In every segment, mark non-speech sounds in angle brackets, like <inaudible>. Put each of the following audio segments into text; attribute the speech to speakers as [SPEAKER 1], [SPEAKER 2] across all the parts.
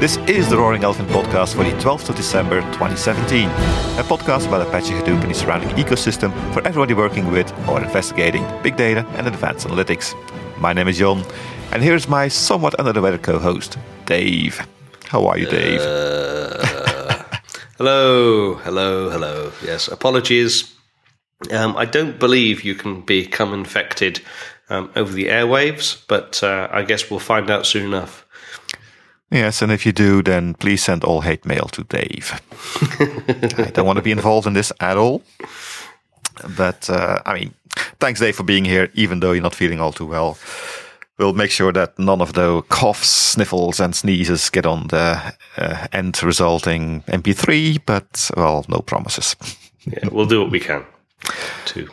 [SPEAKER 1] This is the Roaring Elephant podcast for the 12th of December 2017. A podcast about Apache Hadoop and the surrounding ecosystem for everybody working with or investigating big data and advanced analytics. My name is John, and here's my somewhat under the weather co host, Dave. How are you, Dave?
[SPEAKER 2] Uh, <laughs> hello, hello, hello. Yes, apologies. Um, I don't believe you can become infected um, over the airwaves, but uh, I guess we'll find out soon enough.
[SPEAKER 1] Yes, and if you do, then please send all hate mail to Dave. <laughs> I don't want to be involved in this at all. But, uh, I mean, thanks, Dave, for being here, even though you're not feeling all too well. We'll make sure that none of the coughs, sniffles, and sneezes get on the uh, end resulting MP3, but, well, no promises. <laughs>
[SPEAKER 2] yeah, we'll do what we can to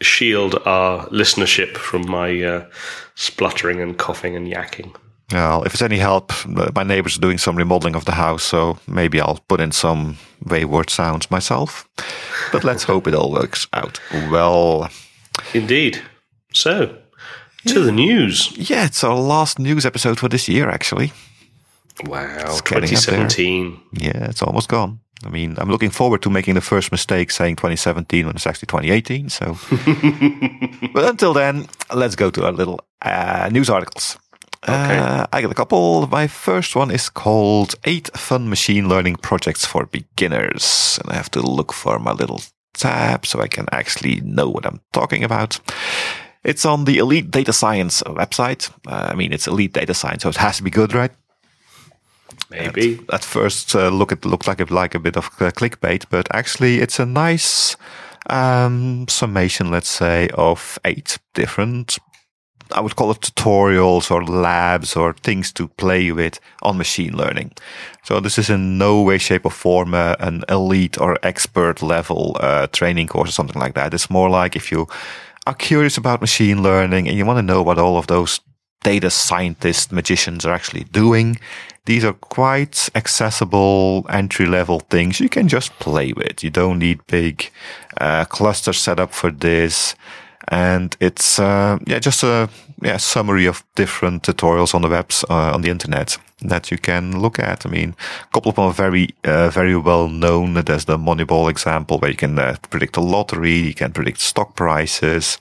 [SPEAKER 2] shield our listenership from my uh, spluttering and coughing and yakking.
[SPEAKER 1] Well, if it's any help, my neighbors are doing some remodeling of the house, so maybe I'll put in some wayward sounds myself. But let's hope it all works out well.
[SPEAKER 2] Indeed. So, to yeah. the news.
[SPEAKER 1] Yeah, it's our last news episode for this year, actually.
[SPEAKER 2] Wow, 2017.
[SPEAKER 1] Yeah, it's almost gone. I mean, I'm looking forward to making the first mistake saying 2017 when it's actually 2018. So, <laughs> but until then, let's go to our little uh, news articles. Okay. Uh, I got a couple. My first one is called Eight Fun Machine Learning Projects for Beginners. And I have to look for my little tab so I can actually know what I'm talking about. It's on the Elite Data Science website. Uh, I mean, it's Elite Data Science, so it has to be good, right?
[SPEAKER 2] Maybe.
[SPEAKER 1] At, at first uh, look, it looked like a, like a bit of uh, clickbait, but actually it's a nice um, summation, let's say, of eight different I would call it tutorials or labs or things to play with on machine learning. So this is in no way, shape or form uh, an elite or expert level uh, training course or something like that. It's more like if you are curious about machine learning and you want to know what all of those data scientists, magicians are actually doing. These are quite accessible entry level things you can just play with. You don't need big uh, clusters set up for this and it's uh, yeah just a yeah summary of different tutorials on the webs uh, on the internet that you can look at. I mean, a couple of them are very uh, very well known. There's the Moneyball example where you can uh, predict a lottery, you can predict stock prices,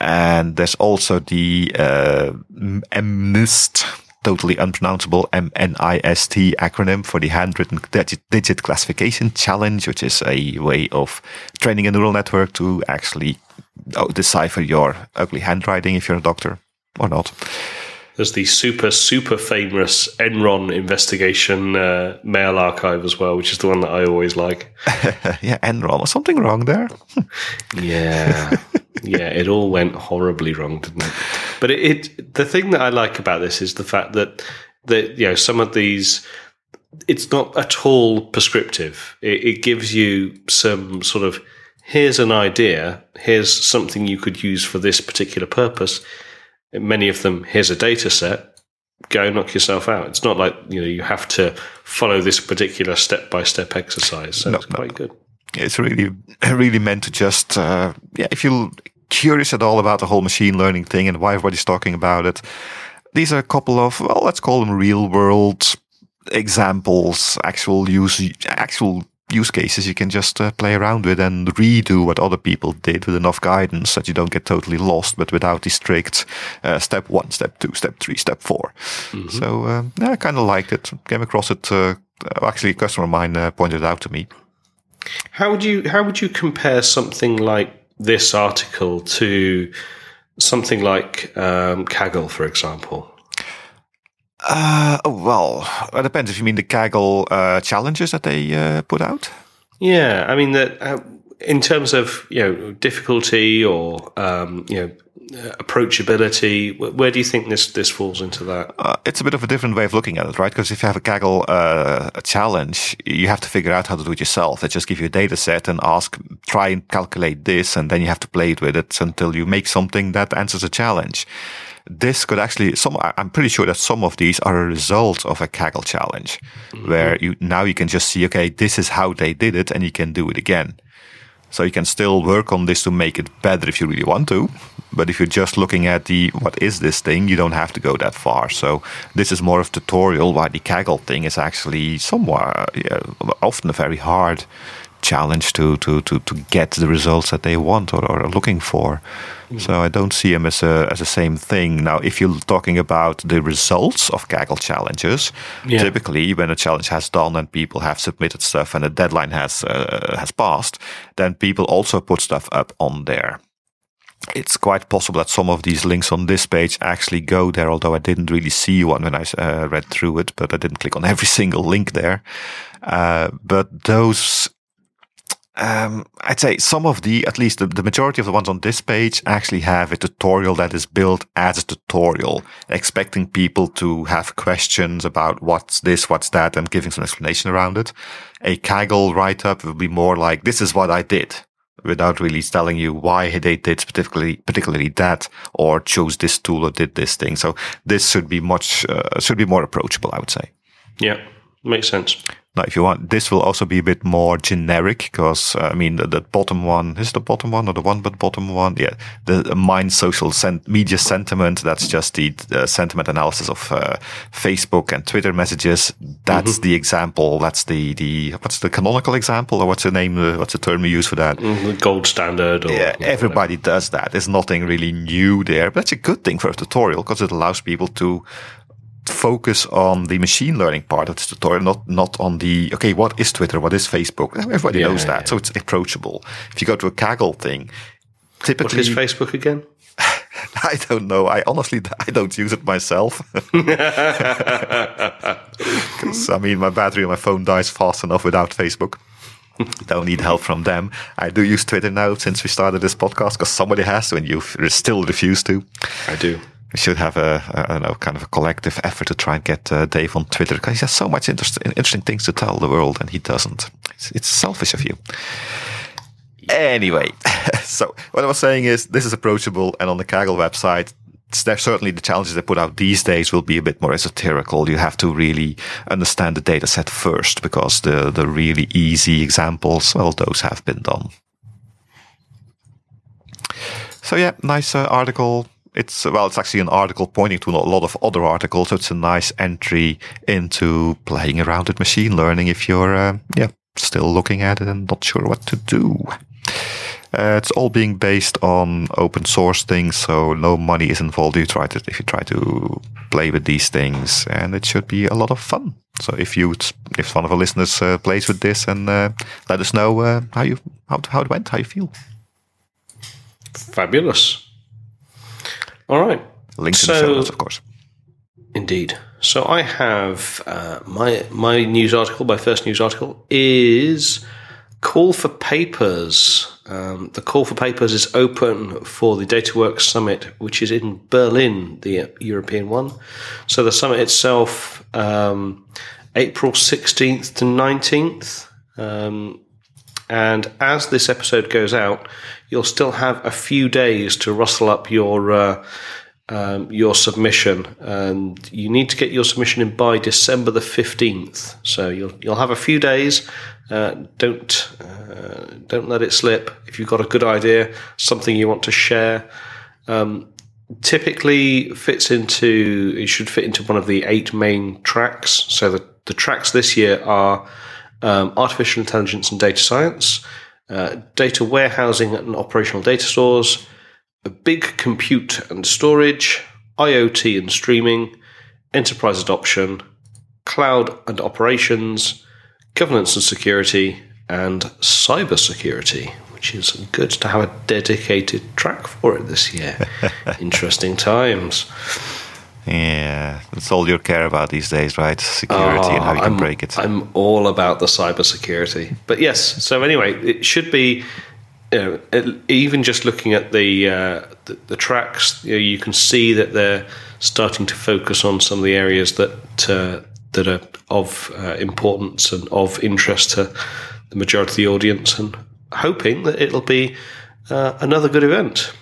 [SPEAKER 1] and there's also the uh, MNIST totally unpronounceable MNIST acronym for the handwritten digit classification challenge, which is a way of training a neural network to actually decipher your ugly handwriting if you're a doctor or not.
[SPEAKER 2] There's the super, super famous Enron investigation uh, mail archive as well, which is the one that I always like. <laughs>
[SPEAKER 1] yeah, Enron. Was something wrong there? <laughs>
[SPEAKER 2] yeah. Yeah, it all went horribly wrong, didn't it? But it, it, the thing that I like about this is the fact that that you know some of these it's not at all prescriptive. It, it gives you some sort of here's an idea, here's something you could use for this particular purpose many of them, here's a data set, go knock yourself out. It's not like, you know, you have to follow this particular step by step exercise. So no, it's quite good.
[SPEAKER 1] It's really, really meant to just, uh, yeah, if you're curious at all about the whole machine learning thing and why everybody's talking about it, these are a couple of, well, let's call them real world examples, actual use, actual use cases you can just uh, play around with and redo what other people did with enough guidance that you don't get totally lost, but without the strict uh, step one, step two, step three, step 4 mm-hmm. So um, yeah, I kind of liked it. Came across it. Uh, actually, a customer of mine uh, pointed it out to me.
[SPEAKER 2] How would you how would you compare something like this article to something like um, Kaggle, for example?
[SPEAKER 1] Uh, well, it depends if you mean the Kaggle uh, challenges that they uh, put out.
[SPEAKER 2] Yeah, I mean that uh, in terms of you know difficulty or um, you know approachability. Where do you think this this falls into that?
[SPEAKER 1] Uh, it's a bit of a different way of looking at it, right? Because if you have a Kaggle uh, challenge, you have to figure out how to do it yourself. They just give you a data set and ask, try and calculate this, and then you have to play it with it until you make something that answers a challenge this could actually some i'm pretty sure that some of these are a result of a kaggle challenge mm-hmm. where you now you can just see okay this is how they did it and you can do it again so you can still work on this to make it better if you really want to But if you're just looking at the what is this thing, you don't have to go that far. So this is more of a tutorial. Why the Kaggle thing is actually somewhat yeah, often a very hard challenge to, to, to, to get the results that they want or, or are looking for. Mm. So I don't see them as a as the same thing. Now, if you're talking about the results of Kaggle challenges, yeah. typically when a challenge has done and people have submitted stuff and a deadline has uh, has passed, then people also put stuff up on there it's quite possible that some of these links on this page actually go there, although I didn't really see one when I uh, read through it, but I didn't click on <laughs> every single link there. Uh, but those, um, I'd say some of the, at least the, the, majority of the ones on this page actually have a tutorial that is built as a tutorial, expecting people to have questions about what's this, what's that, and giving some explanation around it. A Kaggle write up will be more like, this is what I did without really telling you why they did particularly particularly that or chose this tool or did this thing. So this should be much uh, should be more approachable, I would say.
[SPEAKER 2] Yeah, makes sense.
[SPEAKER 1] Now, if you want, this will also be a bit more generic because uh, I mean the, the, bottom one is the bottom one or the one but bottom one. Yeah, the, the mind social media sentiment. That's just the uh, sentiment analysis of uh, Facebook and Twitter messages. That's mm-hmm. the example. That's the the what's the canonical example or what's the name? Uh, what's the term we use for that?
[SPEAKER 2] Mm-hmm. Gold standard. Or,
[SPEAKER 1] yeah, everybody does that. There's nothing really new there, but that's a good thing for a tutorial because it allows people to focus on the machine learning part of the tutorial, not not on the okay, what is Twitter, what is Facebook? Everybody yeah, knows that, yeah. so it's approachable. If you go to a Kaggle thing, typically
[SPEAKER 2] what is Facebook again? <laughs>
[SPEAKER 1] I don't know. I honestly I don't use it myself. <laughs> Because I mean, my battery on my phone dies fast enough without Facebook. don't need help from them. I do use Twitter now since we started this podcast because somebody has to, and you still refuse to.
[SPEAKER 2] I do
[SPEAKER 1] we should have a, a, a, kind of a collective effort to try and get uh, Dave on Twitter because he has so much interesting things to tell the world and he doesn't. It's, it's selfish of you. Anyway, <laughs> so what I was saying is this is approachable and on the Kaggle website, certainly the challenges they put out these days will be a bit more esoterical. You have to really understand the data set first because the, the really easy examples, well, those have been done. So yeah, nice uh, article it's well, it's actually an article pointing to a lot of other articles. So it's a nice entry into playing around with machine learning if you're, uh, yeah, still looking at it and not sure what to do. Uh, it's all being based on open source things, so no money is involved. You try to if you try to play with these things, and it should be a lot of fun. So if you if one of our listeners uh, plays with this, and uh, let us know uh, how you how how it went, how you feel.
[SPEAKER 2] Fabulous. All right.
[SPEAKER 1] Link to so, the show notes, of course.
[SPEAKER 2] Indeed. So I have uh, my my news article. My first news article is call for papers. Um, the call for papers is open for the DataWorks Summit, which is in Berlin, the European one. So the summit itself, um, April sixteenth to nineteenth. Um, and as this episode goes out, you'll still have a few days to rustle up your uh, um, your submission, and you need to get your submission in by December the fifteenth. So you'll you'll have a few days. Uh, don't uh, don't let it slip. If you've got a good idea, something you want to share, um, typically fits into it should fit into one of the eight main tracks. So the the tracks this year are um, artificial intelligence and data science uh, data warehousing and operational data stores, big compute and storage, IoT and streaming, enterprise adoption, cloud and operations, governance and security, and cybersecurity, which is good to have a dedicated track for it this year. <laughs> Interesting times.
[SPEAKER 1] Yeah, that's all you care about these days, right? Security oh, and how you can
[SPEAKER 2] I'm,
[SPEAKER 1] break it.
[SPEAKER 2] I'm all about the cyber security. But yes, so anyway, it should be. You know, it, even just looking at the, uh, the, the tracks, you, know, you, can see that they're starting to focus on some of the areas that uh, that are of uh, importance and of interest to the majority of the audience, and hoping that it'll be uh, another good event.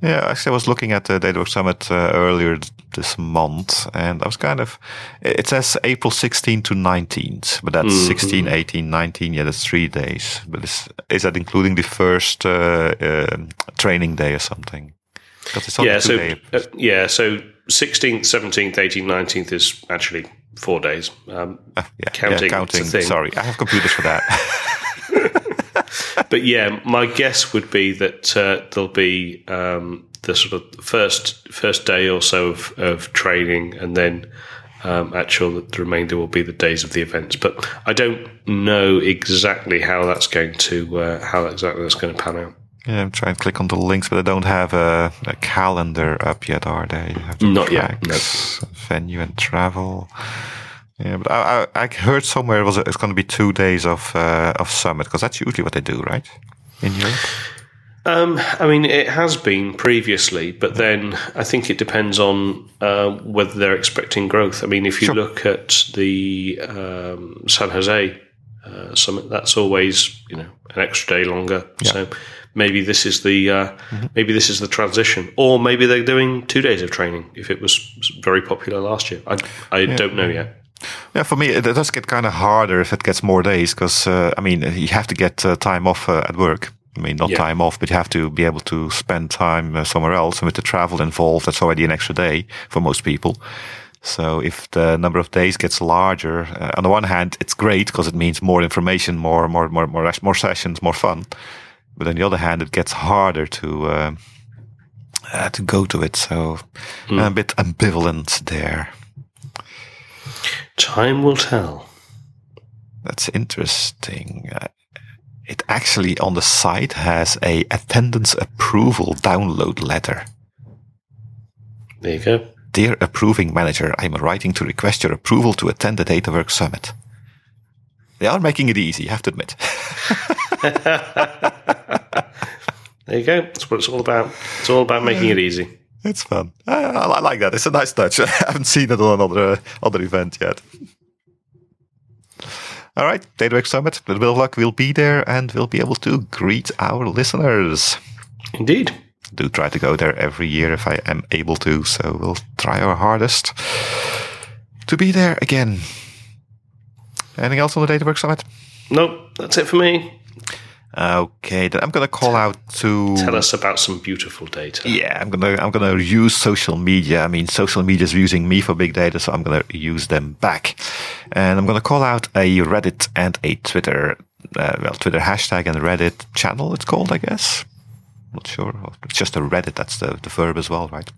[SPEAKER 1] Yeah, actually, I was looking at the DataWorks Summit uh, earlier this month, and I was kind of. It says April 16 to 19th, but that's mm-hmm. 16, 18, 19. Yeah, that's three days. But is, is that including the first uh, uh, training day or something? Only
[SPEAKER 2] Yeah, so uh, yeah, so sixteenth, seventeenth, eighteenth, nineteenth is actually four days. Um,
[SPEAKER 1] Yeah,
[SPEAKER 2] counting,
[SPEAKER 1] yeah, counting. Sorry, I have computers for that. <laughs>
[SPEAKER 2] but yeah, my guess would be that uh, there'll be um, the sort of first first day or so of, of training, and then um, actual the remainder will be the days of the events. But I don't know exactly how that's going to uh, how exactly that's going to pan out.
[SPEAKER 1] yeah, I'm trying to click on the links, but I don't have a, a calendar up yet, are they?
[SPEAKER 2] Not yet,
[SPEAKER 1] tracks, Venue and travel. Yeah, but I, I, I heard somewhere it was it's going to be two days of uh, of summit because that's usually what they do, right? In Europe.
[SPEAKER 2] Um, I mean, it has been previously, but then I think it depends on uh, whether they're expecting growth. I mean, if you
[SPEAKER 1] Sure.
[SPEAKER 2] look at the um, San Jose uh, summit, that's always you know an extra day longer. So maybe this is the uh, maybe this is the transition, or maybe they're doing two days of training. If it was very popular last year, I I don't know yet.
[SPEAKER 1] Yeah, for me, it does get kind of harder if it gets more days because, uh, I mean, you have to get uh, time off uh, at work. I mean, not
[SPEAKER 2] Yeah.
[SPEAKER 1] time off, but you have to be able to spend time uh, somewhere else. And with the travel involved, that's already an extra day for most people. So if the number of days gets larger, uh, on the one hand, it's great because it means more information, more, more, more, more, more sessions, more fun. But on the other hand, it gets harder to uh, uh, to go to it. So I'm a bit ambivalent there.
[SPEAKER 2] Time will tell.
[SPEAKER 1] That's interesting. Uh, it actually on the site has a attendance approval download letter.
[SPEAKER 2] There you go.
[SPEAKER 1] Dear approving manager, I'm writing to request your approval to attend the DataWorks Summit. They are making it easy, you have to admit. <laughs>
[SPEAKER 2] There you go. That's what it's all about. It's all about making it easy.
[SPEAKER 1] It's fun. I, I like that. It's a nice touch. <laughs> I haven't seen it on another uh, other event yet. All right, DataWorks Summit. With a bit of luck, we'll be there and we'll be able to greet our listeners.
[SPEAKER 2] Indeed.
[SPEAKER 1] do try to go there every year if I am able to. So we'll try our hardest to be there again. Anything else on the DataWorks Summit?
[SPEAKER 2] Nope, that's it for me.
[SPEAKER 1] Okay, then I'm going to call out to.
[SPEAKER 2] Tell us about some beautiful data.
[SPEAKER 1] Yeah, I'm gonna I'm gonna use social media. I mean, social media is using me for big data, so I'm gonna use them back, and I'm gonna call out a Reddit and a Twitter, uh, well, Twitter hashtag and Reddit channel. It's called, I guess. Not sure. It's just a Reddit. That's the, the verb as well, right?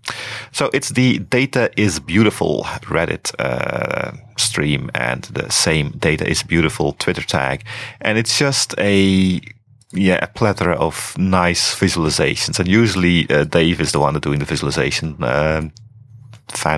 [SPEAKER 1] So it's the Data is Beautiful Reddit uh, stream and the same Data is Beautiful Twitter tag. And it's just a yeah, a plethora of nice visualizations. And usually uh, Dave is the one doing the visualization. Um,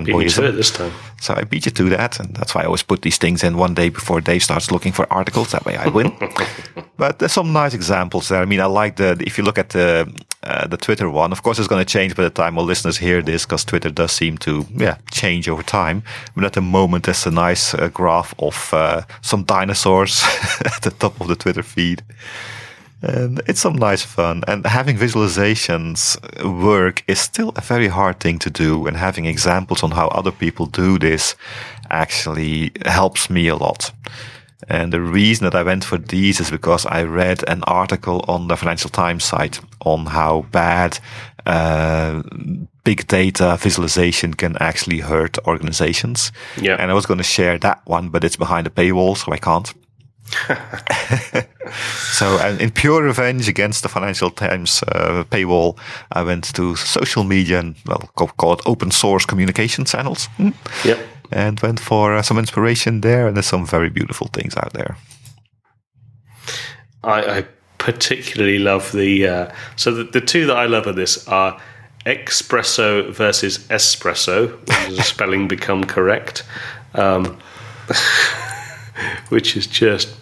[SPEAKER 2] me to it this time.
[SPEAKER 1] So I beat you to that, and that's why I always put these things in one day before Dave starts looking for articles. That way I win. <laughs> but there's some nice examples there. I mean, I like the if you look at the uh, the Twitter one. Of course, it's going to change by the time our listeners hear this, because Twitter does seem to yeah change over time. But at the moment, there's a nice uh, graph of uh, some dinosaurs <laughs> at the top of the Twitter feed. And it's some nice fun. And having visualizations work is still a very hard thing to do. And having examples on how other people do this actually helps me a lot. And the reason that I went for these is because I read an article on the Financial Times site on how bad uh, big data visualization can actually hurt organizations.
[SPEAKER 2] Yeah.
[SPEAKER 1] And I was going to share that one, but it's behind a paywall, so I can't. <laughs> so, and in pure revenge against the Financial Times uh, paywall, I went to social media and, well, call, call it open source communication channels hmm,
[SPEAKER 2] Yep.
[SPEAKER 1] and went for uh, some inspiration there. And there's some very beautiful things out there.
[SPEAKER 2] I, I particularly love the uh, so the, the two that I love of this are espresso versus espresso. Does the spelling become correct? Um, <laughs> which is just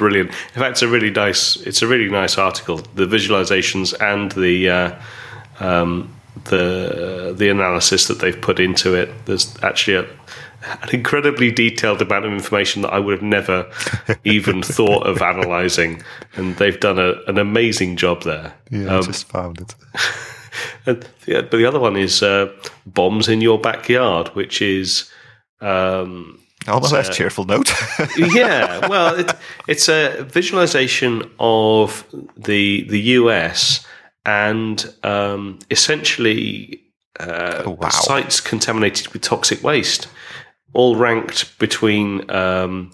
[SPEAKER 2] brilliant. In fact, it's a really nice. It's a really nice article. The visualizations and the uh, um, the the analysis that they've put into it. There's actually a, an incredibly detailed amount of information that I would have never <laughs> even thought of analyzing, and they've done a, an amazing job there.
[SPEAKER 1] Yeah, I
[SPEAKER 2] Um,
[SPEAKER 1] just found it. <laughs>
[SPEAKER 2] and yeah, but the other one is uh, bombs in your backyard, which is. Um,
[SPEAKER 1] On a less cheerful note. <laughs>
[SPEAKER 2] yeah, well, it, it's a visualization of the the US and um, essentially uh,
[SPEAKER 1] Oh, wow.
[SPEAKER 2] sites contaminated with toxic waste, all ranked between um,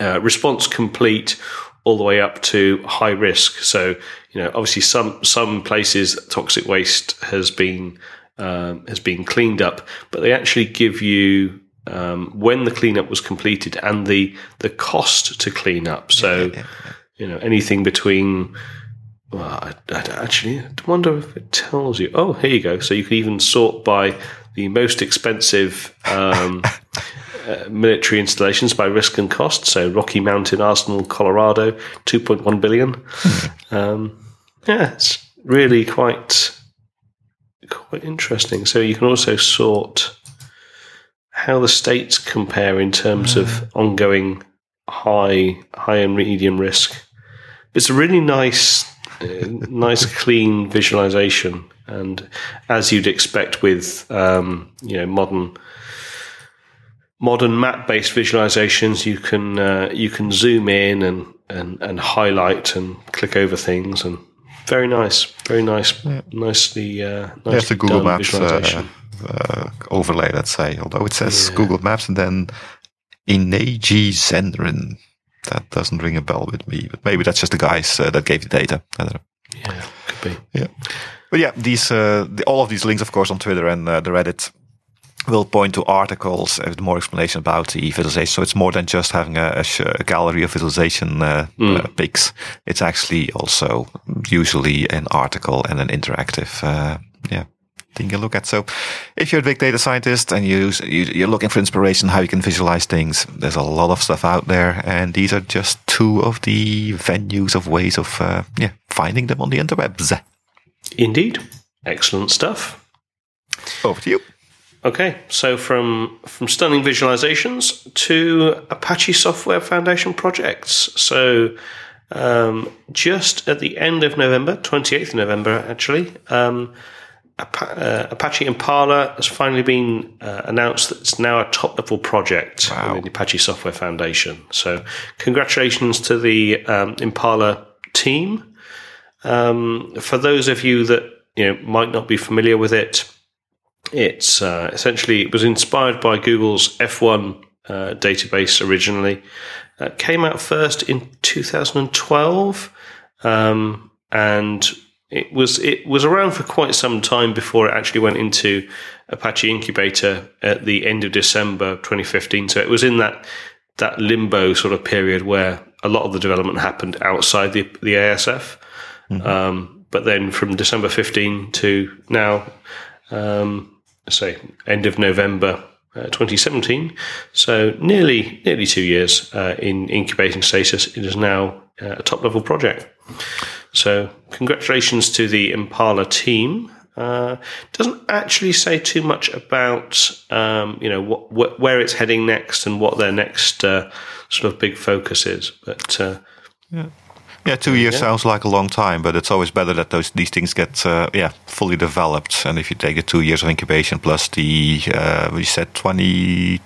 [SPEAKER 2] uh, response complete all the way up to high risk. So you know, obviously, some some places toxic waste has been um, has been cleaned up, but they actually give you um, when the cleanup was completed and the the cost to clean up. So you know, anything between. Well, I, I actually wonder if it tells you. Oh, here you go. So you can even sort by the most expensive um, <laughs> uh, military installations by risk and cost. So Rocky Mountain Arsenal, Colorado, two point one billion. um, yeah, it's really quite quite interesting. So you can also sort how the states compare in terms of ongoing high high and medium risk. It's a really nice uh, nice <laughs> clean visualization and as you'd expect with um, you know modern modern map based visualizations you can uh, you can zoom in and, and and highlight and click over things and very nice very nice nicely uh nicely
[SPEAKER 1] the Google Maps
[SPEAKER 2] visualization.
[SPEAKER 1] uh, overlay, let's say. Although it says Google Maps and then INEGI Zenrin. That doesn't ring a bell with me, but maybe that's just the guys uh, that gave the data. I don't know.
[SPEAKER 2] yeah could be
[SPEAKER 1] Yeah. But yeah, these uh, the, all of these links, of course, on Twitter and uh, the Reddit will point to articles with more explanation about the visualization. So it's more than just having a, a, sh- a gallery of visualization uh, uh, pics. It's actually also usually an article and an interactive, uh, yeah, thing you look at. So if you're a big data scientist and you, you you're looking for inspiration how you can visualize things, there's a lot of stuff out there, and these are just two of the venues of ways of uh, yeah finding them on the interwebs.
[SPEAKER 2] indeed excellent stuff
[SPEAKER 1] Over to you.
[SPEAKER 2] Okay, so from from stunning visualizations to Apache Software Foundation projects. So um, just at the end of November, twenty eighth November, actually, um, uh, Apache Impala has finally been uh, announced that it's now a top level project
[SPEAKER 1] Wow.
[SPEAKER 2] within the Apache Software Foundation. So congratulations to the um, Impala team. Um, for those of you that you know might not be familiar with it, it's uh, essentially it was inspired by Google's F1 uh, database originally. Uh, came out first in 2012, um, and it was it was around for quite some time before it actually went into Apache Incubator at the end of December 2015. So it was in that that limbo sort of period where a lot of the development happened outside the the ASF. Um, but then from December 15 to now, um, say end of November uh, 2017. So nearly nearly two years uh, in incubating status. It is now uh, a top level project. So congratulations to the Impala team. Uh, doesn't actually say too much about um, you know what, what where it's heading next and what their next uh, sort of big focus is, but. Uh,
[SPEAKER 1] Yeah, two years sounds like a long time, but it's always better that those these things get uh, yeah fully developed. And if you take the two years of incubation plus the uh, we said twenty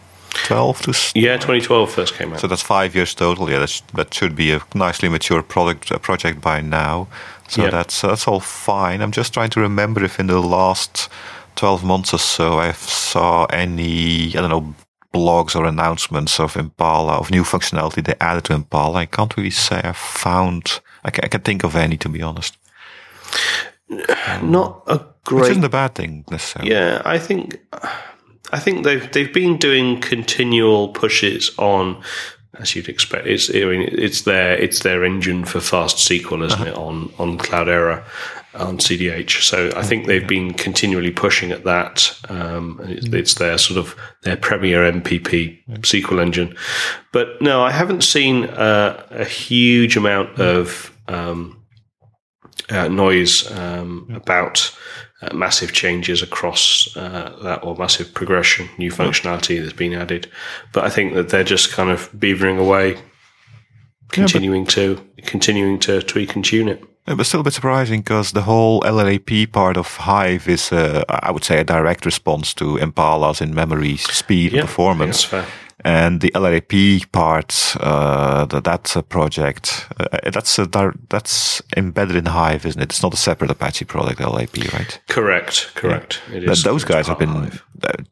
[SPEAKER 1] twelve to s-
[SPEAKER 2] yeah, 2012 first came out.
[SPEAKER 1] so that's five years total. Yeah, that's, that should be a nicely mature product uh, project by now. So
[SPEAKER 2] Yeah.
[SPEAKER 1] that's that's all fine. I'm just trying to remember if in the last twelve months or so I saw any I don't know blogs or announcements of Impala of new functionality they added to Impala. I can't really say I found. I can, I can think of any to be honest.
[SPEAKER 2] Not a
[SPEAKER 1] Which
[SPEAKER 2] great
[SPEAKER 1] isn't a bad thing necessarily.
[SPEAKER 2] Yeah, I think I think they've they've been doing continual pushes on, as you'd expect. It's I mean, it's their it's their engine for fast SQL, isn't it? On on Cloudera, on CDH. So I think they've been continually pushing at that. Um, it's, it's their sort of their premier MPP SQL engine. But no, I haven't seen uh, a huge amount of. Um, uh, noise um, about uh, massive changes across uh, that or massive progression, new functionality that's been added. But I think that they're just kind of beavering away, continuing to continuing to tweak and tune it.
[SPEAKER 1] Yeah, but still a bit surprising because the whole LLAP part of Hive is, uh, I would say, a direct response to Impala's in memory, speed, and
[SPEAKER 2] Yeah,
[SPEAKER 1] performance. And the LLAP part, uh, that, that's a project, uh, that's a, that's embedded in Hive, isn't it? It's not a separate Apache product, LLAP, right?
[SPEAKER 2] Correct, correct.
[SPEAKER 1] Yeah. It is. But those guys have been uh,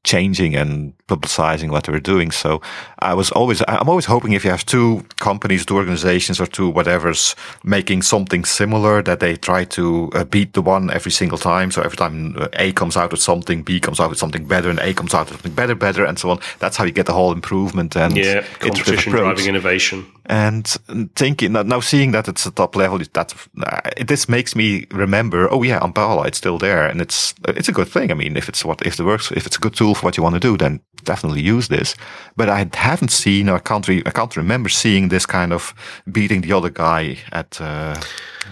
[SPEAKER 1] changing and publicizing what they were doing. So I was always, I'm always hoping if you have two companies, two organizations, or two whatever's making something similar, that they try to uh, beat the one every single time. So every time uh, A comes out with something, B comes out with something better, and A comes out with something better, better, and so on. That's how you get the whole improvement and
[SPEAKER 2] yeah, competition driving innovation.
[SPEAKER 1] And thinking now, seeing that it's a top level, that uh, this makes me remember. Oh yeah, Impala, it's still there, and it's it's a good thing. I mean, if it's what if it works, if it's a good tool for what you want to do, then definitely use this. But I haven't seen, or I can't, re- I can't remember seeing this kind of beating the other guy at uh,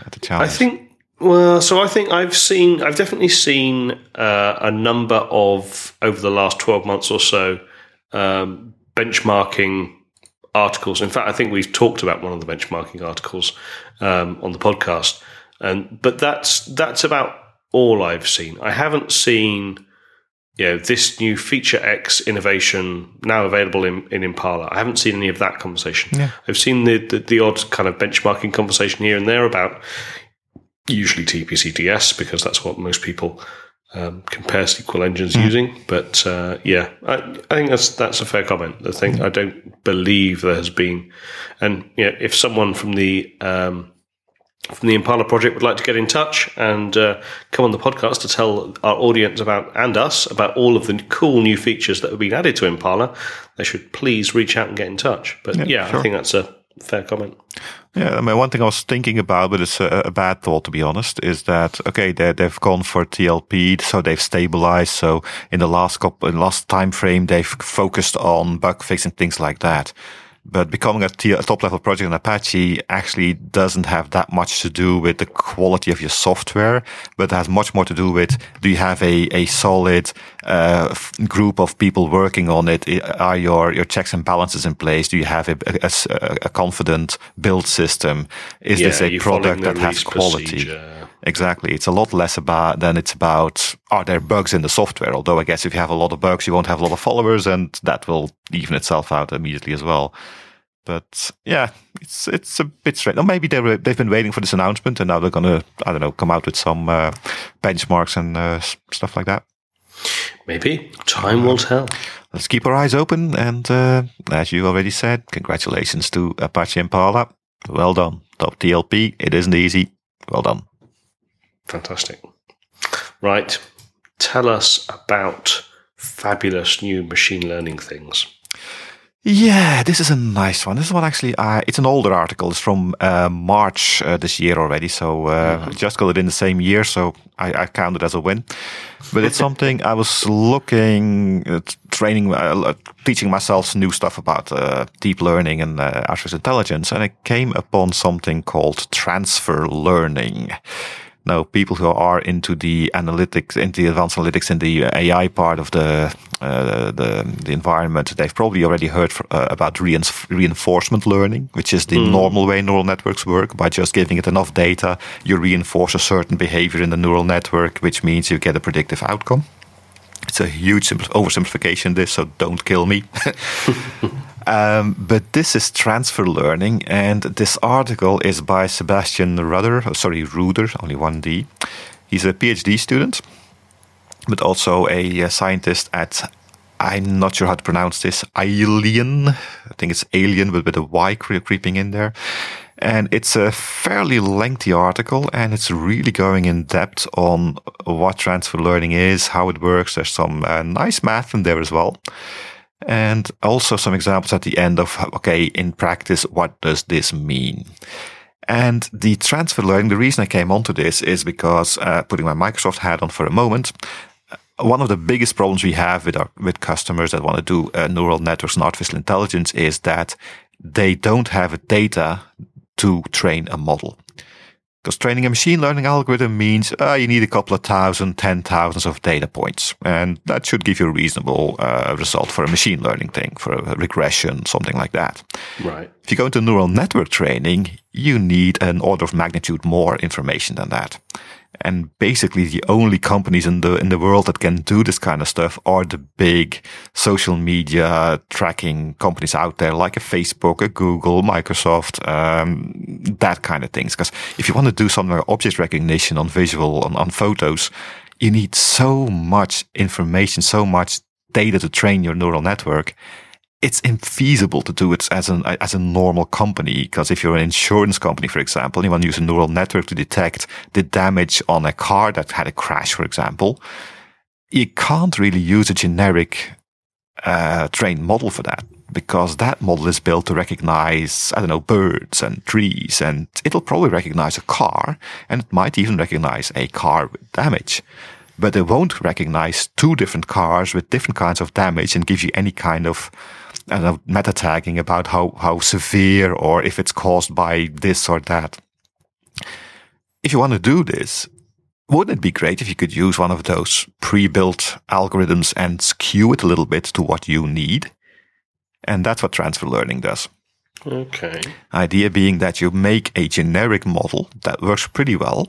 [SPEAKER 1] at the challenge.
[SPEAKER 2] I think. Well, so I think I've seen, I've definitely seen uh, a number of over the last twelve months or so um, benchmarking articles. In fact, I think we've talked about one of the benchmarking articles um, on the podcast, and but that's that's about all I've seen. I haven't seen you know, this new feature X innovation now available in, in Impala. I haven't seen any of that conversation. Yeah. I've seen the, the, the odd kind of benchmarking conversation here and there about usually TPCDS because that's what most people um, compare SQL engines mm. using. But uh, yeah, I, I, think that's that's a fair comment. The thing I don't believe there has been, and yeah, if someone from the um, from the Impala project would like to get in touch and uh, come on the podcast to tell our audience about and us about all of the cool new features that have been added to Impala, they should please reach out and get in touch. But yeah, yeah sure. I think that's a fair comment.
[SPEAKER 1] Yeah, I mean, one thing I was thinking about, but it's a, a bad thought to be honest, is that okay, they, they've gone for TLP, so they've stabilized. So in the last couple, in the last time frame, they've focused on bug fixing things like that. But becoming a, t- a top level project in Apache actually doesn't have that much to do with the quality of your software, but has much more to do with do you have a, a solid uh, f- group of people working on it? Are your, your checks and balances in place? Do you have a, a, a confident build system? Is
[SPEAKER 2] yeah,
[SPEAKER 1] this a product that has quality? Procedure. Exactly. It's a lot less about than it's about are there bugs in the software? Although I guess if you have a lot of bugs, you won't have a lot of followers and that will even itself out immediately as well. But yeah, it's it's a bit strange. Or maybe they were, they've been waiting for this announcement and now they're going to, I don't know, come out with some uh, benchmarks and uh, stuff like that.
[SPEAKER 2] Maybe. Time will tell.
[SPEAKER 1] Let's keep our eyes open. And uh, as you already said, congratulations to Apache Impala. Well done. Top TLP. It isn't easy. Well done.
[SPEAKER 2] Fantastic. Right. Tell us about fabulous new machine learning things.
[SPEAKER 1] Yeah, this is a nice one. This is one actually. Uh, it's an older article. It's from uh, March uh, this year already. So uh, mm-hmm. just got it in the same year. So I, I count it as a win. But it's <laughs> something I was looking, training, uh, teaching myself new stuff about uh, deep learning and artificial intelligence, and I came upon something called transfer learning. People who are into the analytics, into the advanced analytics in the AI part of the uh, the, the environment, they've probably already heard for, uh, about reinforcement learning, which is the mm. normal way neural networks work. By just giving it enough data, you reinforce a certain behavior in the neural network, which means you get a predictive outcome. It's a huge oversimplification. This, so don't kill me. <laughs> Um, but this is transfer learning, and this article is by Sebastian Rudder. Oh, sorry, Ruder, only one D. He's a PhD student, but also a, a scientist at I'm not sure how to pronounce this. Alien. I think it's alien, but with a Y creeping in there. And it's a fairly lengthy article and it's really going in depth on what transfer learning is, how it works. There's some uh, nice math in there as well and also some examples at the end of, okay, in practice, what does this mean? And the transfer learning, the reason I came onto this is because, uh, putting my Microsoft hat on for a moment, uh, one of the biggest problems we have with our, with customers that want to do uh, neural networks and artificial intelligence is that they don't have data to train a model. Because training a machine learning algorithm means uh, you need a couple of thousand, ten thousands of data points. And that should give you a reasonable uh, result for a machine learning thing, for a regression, something like that.
[SPEAKER 2] Right.
[SPEAKER 1] If you go into neural network training, you need an order of magnitude more information than that. And basically, the only companies in the in the world that can do this kind of stuff are the big social media tracking companies out there, like a Facebook, a Google, Microsoft, um, that kind of things. Because if you want to do something like object recognition on visual on, on photos, you need so much information, so much data to train your neural network it's infeasible to do it as an as a normal company because if you're an insurance company, for example, and you want to use a neural network to detect the damage on a car that had a crash, for example, you can't really use a generic uh, trained model for that because that model is built to recognize I don't know birds and trees, and it'll probably recognize a car, and it might even recognize a car with damage. But it won't recognize two different cars with different kinds of damage and give you any kind of I meta tagging about how, how severe or if it's caused by this or that. If you want to do this, wouldn't it be great if you could use one of those pre-built algorithms and skew it a little bit to what you need? And that's what transfer learning does.
[SPEAKER 2] Okay.
[SPEAKER 1] Idea being that you make a generic model that works pretty well,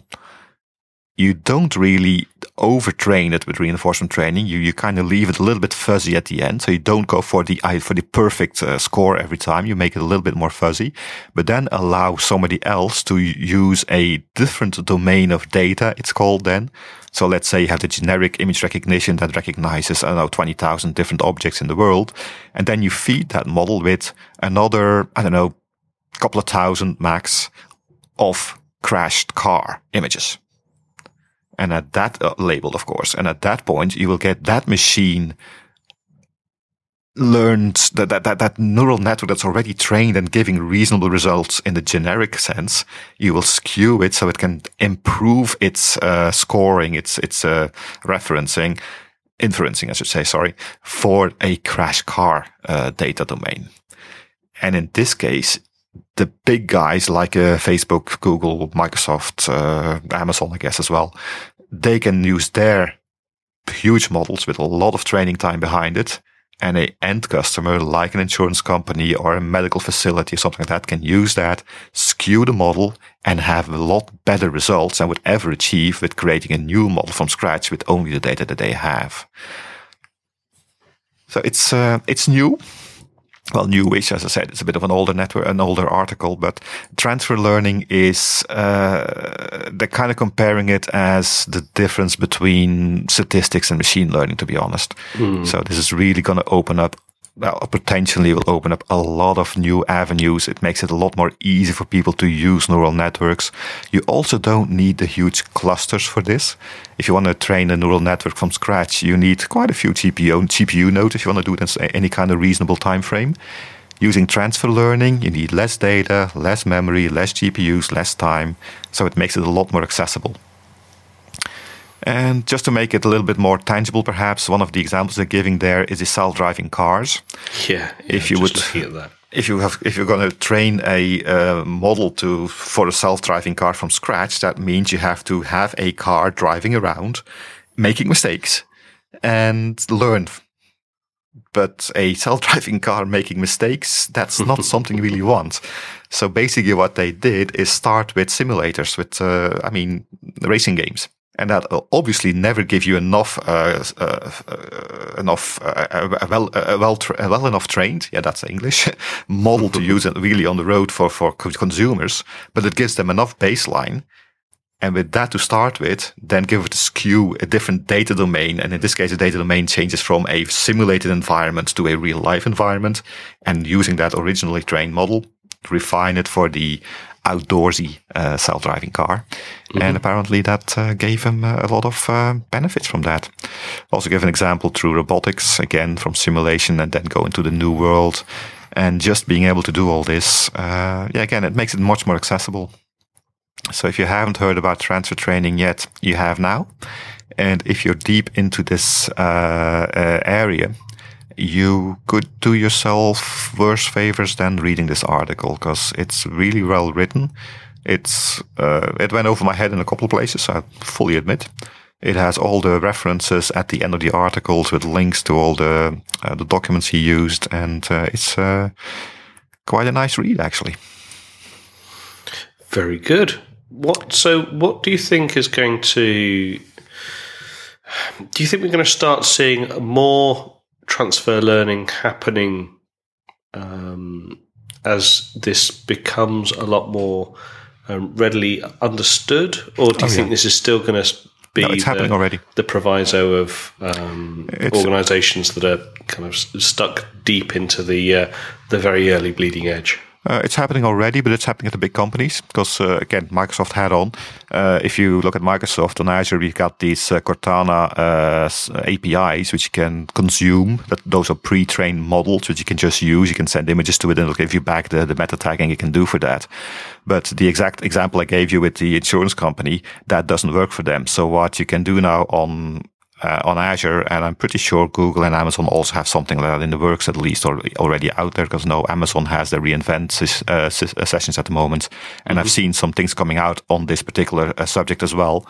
[SPEAKER 1] you don't really overtrain it with reinforcement training. You you kind of leave it a little bit fuzzy at the end, so you don't go for the for the perfect uh, score every time. You make it a little bit more fuzzy, but then allow somebody else to use a different domain of data. It's called then. So let's say you have the generic image recognition that recognizes I don't know twenty thousand different objects in the world, and then you feed that model with another I don't know couple of thousand max of crashed car images and at that uh, label, of course, and at that point, you will get that machine learned that, that, that, that neural network that's already trained and giving reasonable results in the generic sense, you will skew it so it can improve its uh, scoring, its, its uh, referencing, inferencing, I should say, sorry, for a crash car uh, data domain. And in this case, the big guys like uh, Facebook, Google, Microsoft, uh, Amazon, I guess as well, they can use their huge models with a lot of training time behind it. And a end customer like an insurance company or a medical facility or something like that can use that, skew the model and have a lot better results than would ever achieve with creating a new model from scratch with only the data that they have. So it's, uh, it's new well, newish, as I said, it's a bit of an older network, an older article, but transfer learning is, uh, they're kind of comparing it as the difference between statistics and machine learning, to be honest. Mm. So this is really going to open up well, potentially will open up a lot of new avenues. It makes it a lot more easy for people to use neural networks. You also don't need the huge clusters for this. If you want to train a neural network from scratch, you need quite a few GPU, GPU nodes if you want to do it in any kind of reasonable time frame. Using transfer learning, you need less data, less memory, less GPUs, less time. So it makes it a lot more accessible. And just to make it a little bit more tangible, perhaps one of the examples they're giving there is the self-driving cars.
[SPEAKER 2] Yeah, yeah
[SPEAKER 1] if you would, if you have, if you're going to train a uh, model to for a self-driving car from scratch, that means you have to have a car driving around, making mistakes, and learn. But a self-driving <laughs> car making mistakes, that's not <laughs> something you really want. So basically, what they did is start with simulators, with uh, I mean, racing games and that obviously never give you enough uh, uh, uh, enough uh, well well well enough trained yeah that's English <laughs> model to use it really on the road for for consumers. But it gives them enough baseline. And with that to start with then give it a skew a different data domain. And in this case the data domain changes from a simulated environment to a real life environment. And using that originally trained model refine it for the outdoorsy uh, self-driving car. Mm-hmm. And apparently that uh, gave him uh, a lot of uh, benefits from that. Also give an example through robotics, again, from simulation and then go into the new world. And just being able to do all this, uh, yeah, again, it makes it much more accessible. So if you haven't heard about transfer training yet, you have now. And if you're deep into this uh, area, you could do yourself worse favors than reading this article because it's really well written. It's uh, it went over my head in a couple of places. I fully admit. It has all the references at the end of the articles with links to all the uh, the documents he used, and uh, it's uh, quite a nice read actually.
[SPEAKER 2] Very good. what? So, what do you think is going to? Do you think we're going to start seeing more transfer learning happening um, as this becomes a lot more um, readily understood, or do you oh, think yeah. this is still going to be
[SPEAKER 1] no, it's
[SPEAKER 2] the,
[SPEAKER 1] happening already.
[SPEAKER 2] the proviso of um, organisations that are kind of stuck deep into the uh, the very early bleeding edge?
[SPEAKER 1] Uh, it's happening already, but it's happening at the big companies because, uh, again, Microsoft had on. Uh, if you look at Microsoft on Azure, we've got these uh, Cortana uh, APIs which you can consume. That those are pre-trained models which you can just use. You can send images to it, and it'll give you back the, the meta tagging you can do for that. But the exact example I gave you with the insurance company that doesn't work for them. So what you can do now on uh, on Azure, and I'm pretty sure Google and Amazon also have something like that in the works, at least or already out there. Because no, Amazon has the reinvent uh, uh, sessions at the moment, and mm-hmm. I've seen some things coming out on this particular uh, subject as well.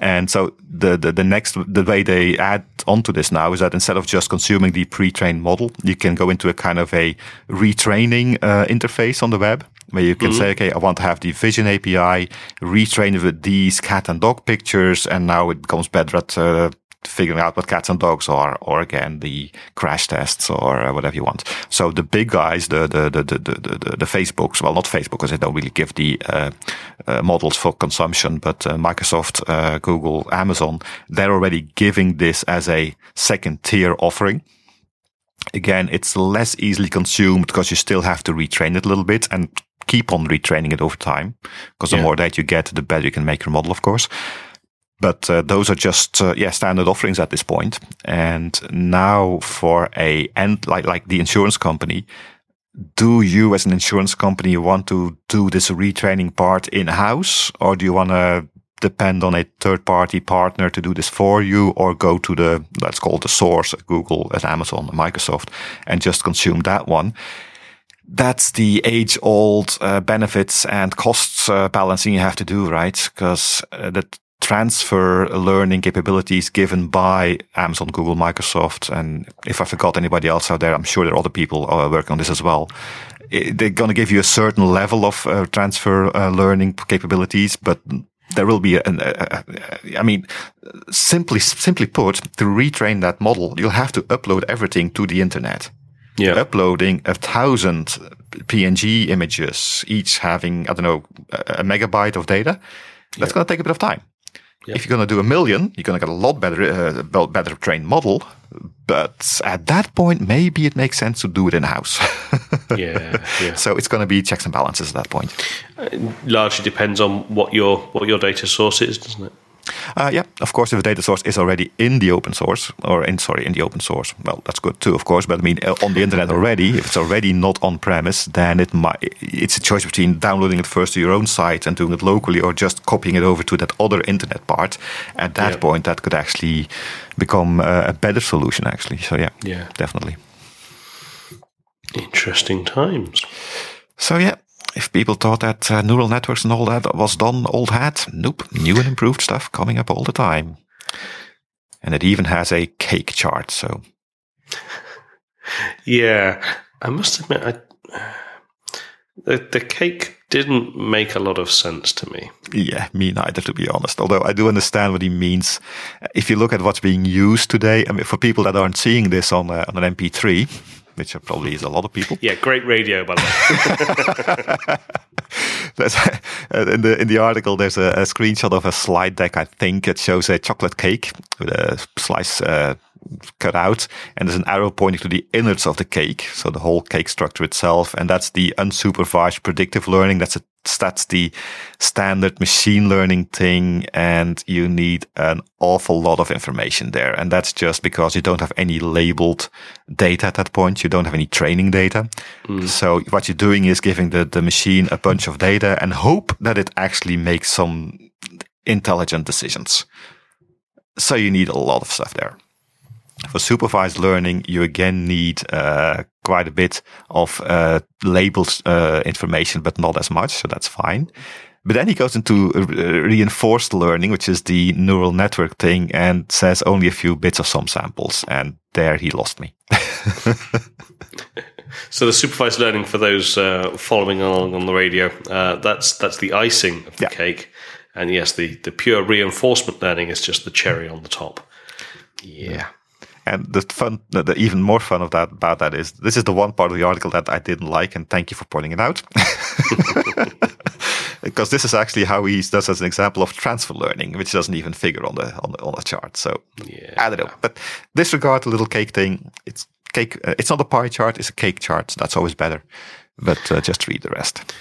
[SPEAKER 1] And so the, the the next the way they add onto this now is that instead of just consuming the pre-trained model, you can go into a kind of a retraining uh, interface on the web where you can mm-hmm. say, okay, I want to have the vision API retrained with these cat and dog pictures, and now it becomes better at uh, figuring out what cats and dogs are, or again the crash tests or uh, whatever you want. So the big guys, the the the the the, the Facebooks, well, not Facebook because they don't really give the uh, uh, models for consumption, but uh, Microsoft, uh, Google, Amazon, they're already giving this as a second tier offering. Again, it's less easily consumed because you still have to retrain it a little bit and keep on retraining it over time. Because yeah. the more data you get, the better you can make your model, of course. But uh, those are just uh, yeah standard offerings at this point. And now for a end like like the insurance company, do you as an insurance company want to do this retraining part in house, or do you want to depend on a third party partner to do this for you, or go to the let's call the source, Google, at Amazon, Microsoft, and just consume that one? that's the age old uh, benefits and costs uh, balancing you have to do, right? Because uh, that transfer learning capabilities given by Amazon, Google, Microsoft. And if I forgot anybody else out there, I'm sure there are other people uh, working on this as well. They're going to give you a certain level of uh, transfer uh, learning capabilities, but there will be an, uh, I mean, simply, simply put, to retrain that model, you'll have to upload everything to the internet. Yeah. Uploading a thousand PNG images, each having, I don't know, a megabyte of data. That's yeah. going to take a bit of time. Yep. If you're going to do a million, you're going to get a lot better, uh, better trained model. But at that point, maybe it makes sense to do it in house. <laughs> yeah, yeah. So it's going to be checks and balances at that point.
[SPEAKER 2] It uh, largely depends on what your what your data source is, doesn't it?
[SPEAKER 1] Uh, yeah, of course, if a data source is already in the open source, or in sorry, in the open source, well, that's good too, of course. But I mean, uh, on the internet already, if it's already not on premise, then it might it's a choice between downloading it first to your own site and doing it locally, or just copying it over to that other internet part. At that yeah. point, that could actually become uh, a better solution, actually. So yeah, yeah, definitely.
[SPEAKER 2] Interesting times.
[SPEAKER 1] So yeah, if people thought that uh, neural networks and all that was done old hat, nope, new and improved stuff coming up all the time. And it even has a cake chart, so. <laughs>
[SPEAKER 2] yeah, I must admit, I, the, the cake didn't make a lot of sense to me.
[SPEAKER 1] Yeah, me neither, to be honest. Although I do understand what he means. If you look at what's being used today, I mean, for people that aren't seeing this on, uh, on an MP3, which probably is a lot of people. <laughs>
[SPEAKER 2] Yeah, great radio, by the way. <laughs>
[SPEAKER 1] Uh, in the in the article, there's a, a, screenshot of a slide deck. I think it shows a chocolate cake with a slice uh, cut out, and there's an arrow pointing to the innards of the cake, so the whole cake structure itself, and that's the unsupervised predictive learning. That's a that's the standard machine learning thing and you need an awful lot of information there. And that's just because you don't have any labeled data at that point. You don't have any training data. Mm. So what you're doing is giving the, the machine a bunch of data and hope that it actually makes some intelligent decisions. So you need a lot of stuff there. For supervised learning, you again need uh, quite a bit of uh, labeled uh, information, but not as much. So that's fine. But then he goes into uh, reinforced learning, which is the neural network thing, and says only a few bits of some samples. And there he lost me. <laughs>
[SPEAKER 2] so the supervised learning for those uh, following along on the radio, uh, that's that's the icing of the yeah. cake. And yes, the, the pure reinforcement learning is just the cherry on the top.
[SPEAKER 1] Yeah. And the fun, the, even more fun of that about that is this is the one part of the article that I didn't like, and thank you for pointing it out. <laughs> <laughs> because this is actually how he does as an example of transfer learning, which doesn't even figure on the on the, on the chart. So yeah. I don't know, but disregard the little cake thing. It's cake. Uh, it's not a pie chart; it's a cake chart. So that's always better. But uh, just read the rest.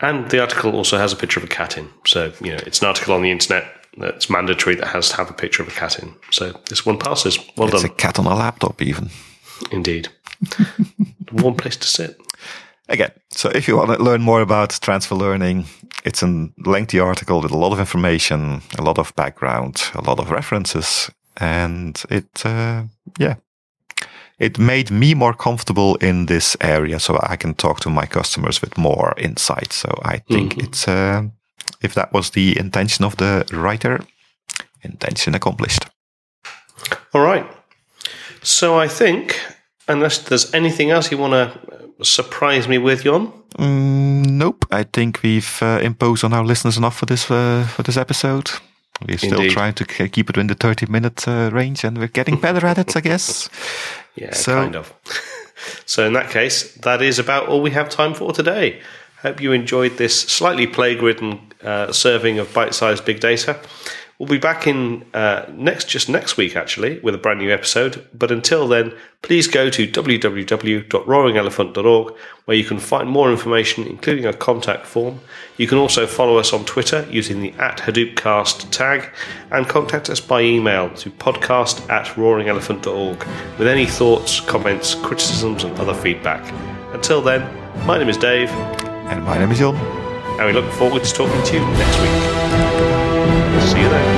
[SPEAKER 2] And the article also has a picture of a cat in. So you know, it's an article on the internet that's mandatory that has to have a picture of a cat in. So this one passes. Well
[SPEAKER 1] it's
[SPEAKER 2] done.
[SPEAKER 1] It's a cat on a laptop, even.
[SPEAKER 2] Indeed. <laughs> one place to sit.
[SPEAKER 1] Again, so if you want to learn more about transfer learning, it's a lengthy article with a lot of information, a lot of background, a lot of references, and it, uh, yeah, it made me more comfortable in this area, so I can talk to my customers with more insight. So I think mm-hmm. it's, uh, if that was the intention of the writer, intention accomplished.
[SPEAKER 2] All right. So I think, unless there's anything else you want to surprise me with, Jon?
[SPEAKER 1] Mm, nope. I think we've uh, imposed on our listeners enough for this uh, for this episode. We're still Indeed. trying to keep it in the 30 minute uh, range and we're getting better at it, I guess. <laughs>
[SPEAKER 2] Yeah, so, kind of. <laughs> so, in that case, that is about all we have time for today. Hope you enjoyed this slightly plague ridden uh, serving of bite sized big data. We'll be back in uh, next, just next week actually, with a brand new episode. But until then, please go to www.roaringelephant.org where you can find more information, including a contact form. You can also follow us on Twitter using the at Hadoopcast tag and contact us by email to podcast at roaringelephant.org with any thoughts, comments, criticisms, and other feedback. Until then, my name is Dave.
[SPEAKER 1] And my name is Jon.
[SPEAKER 2] And we look forward to talking to you next week. See you then.